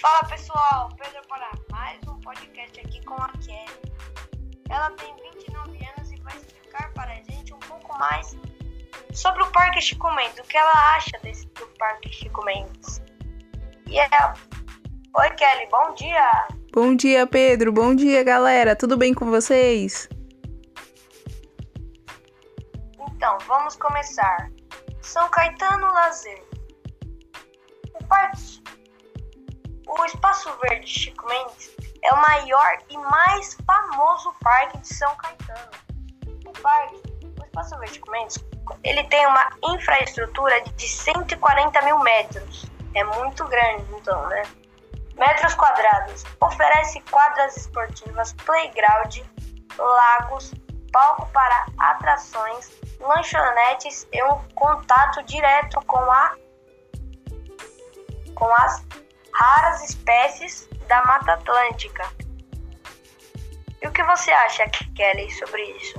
Fala pessoal, Pedro para mais um podcast aqui com a Kelly. Ela tem 29 anos e vai explicar para a gente um pouco mais sobre o Parque Chico Mendes, o que ela acha desse, do Parque Chico Mendes. E ela. Oi Kelly, bom dia! Bom dia, Pedro. Bom dia, galera. Tudo bem com vocês? Então, vamos começar. São Caetano Lazer. O parque o Espaço Verde Chico Mendes é o maior e mais famoso parque de São Caetano. O parque, o Espaço Verde Chico Mendes, ele tem uma infraestrutura de 140 mil metros. É muito grande, então, né? Metros quadrados. Oferece quadras esportivas, playground, lagos, palco para atrações, lanchonetes e um contato direto com a com as raras espécies da Mata Atlântica. E o que você acha, Kelly, sobre isso?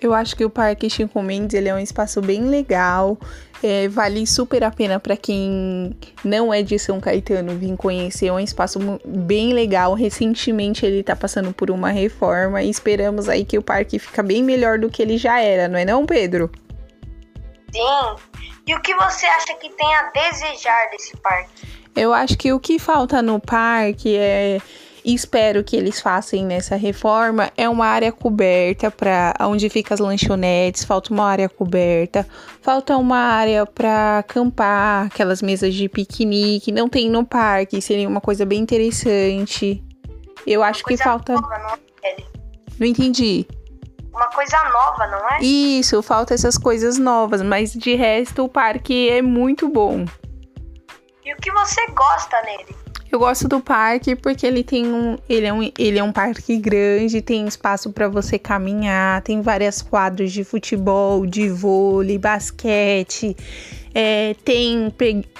Eu acho que o Parque Chico Mendes ele é um espaço bem legal, é, vale super a pena para quem não é de São Caetano vir conhecer. É um espaço bem legal. Recentemente ele está passando por uma reforma e esperamos aí que o parque fica bem melhor do que ele já era, não é não, Pedro? Sim. E o que você acha que tem a desejar desse parque? Eu acho que o que falta no parque é espero que eles façam nessa reforma é uma área coberta para onde fica as lanchonetes, falta uma área coberta, falta uma área para acampar, aquelas mesas de piquenique, não tem no parque, seria uma coisa bem interessante. Eu acho que falta nova, não, é, não entendi. Uma coisa nova, não é? Isso, falta essas coisas novas, mas de resto o parque é muito bom. Que você gosta nele? Eu gosto do parque porque ele tem um, ele é um, ele é um parque grande, tem espaço para você caminhar, tem várias quadras de futebol, de vôlei, basquete, é, tem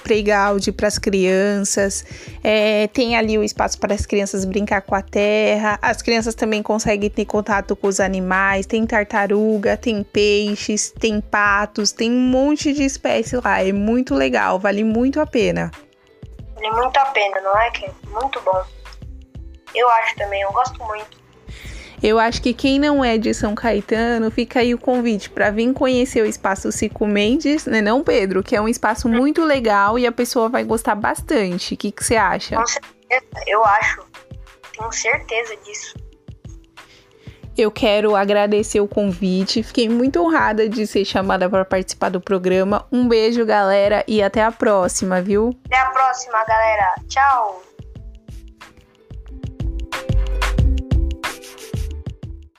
playground para as crianças, é, tem ali o espaço para as crianças brincar com a terra. As crianças também conseguem ter contato com os animais. Tem tartaruga, tem peixes, tem patos, tem um monte de espécies lá. É muito legal, vale muito a pena. Vale muito a pena, não é, Ken? Muito bom. Eu acho também, eu gosto muito. Eu acho que quem não é de São Caetano, fica aí o convite para vir conhecer o espaço Cico Mendes, né, não, Pedro? Que é um espaço muito legal e a pessoa vai gostar bastante. O que, que você acha? Com certeza, eu acho. Tenho certeza disso. Eu quero agradecer o convite. Fiquei muito honrada de ser chamada para participar do programa. Um beijo, galera, e até a próxima, viu? Até a próxima, galera. Tchau.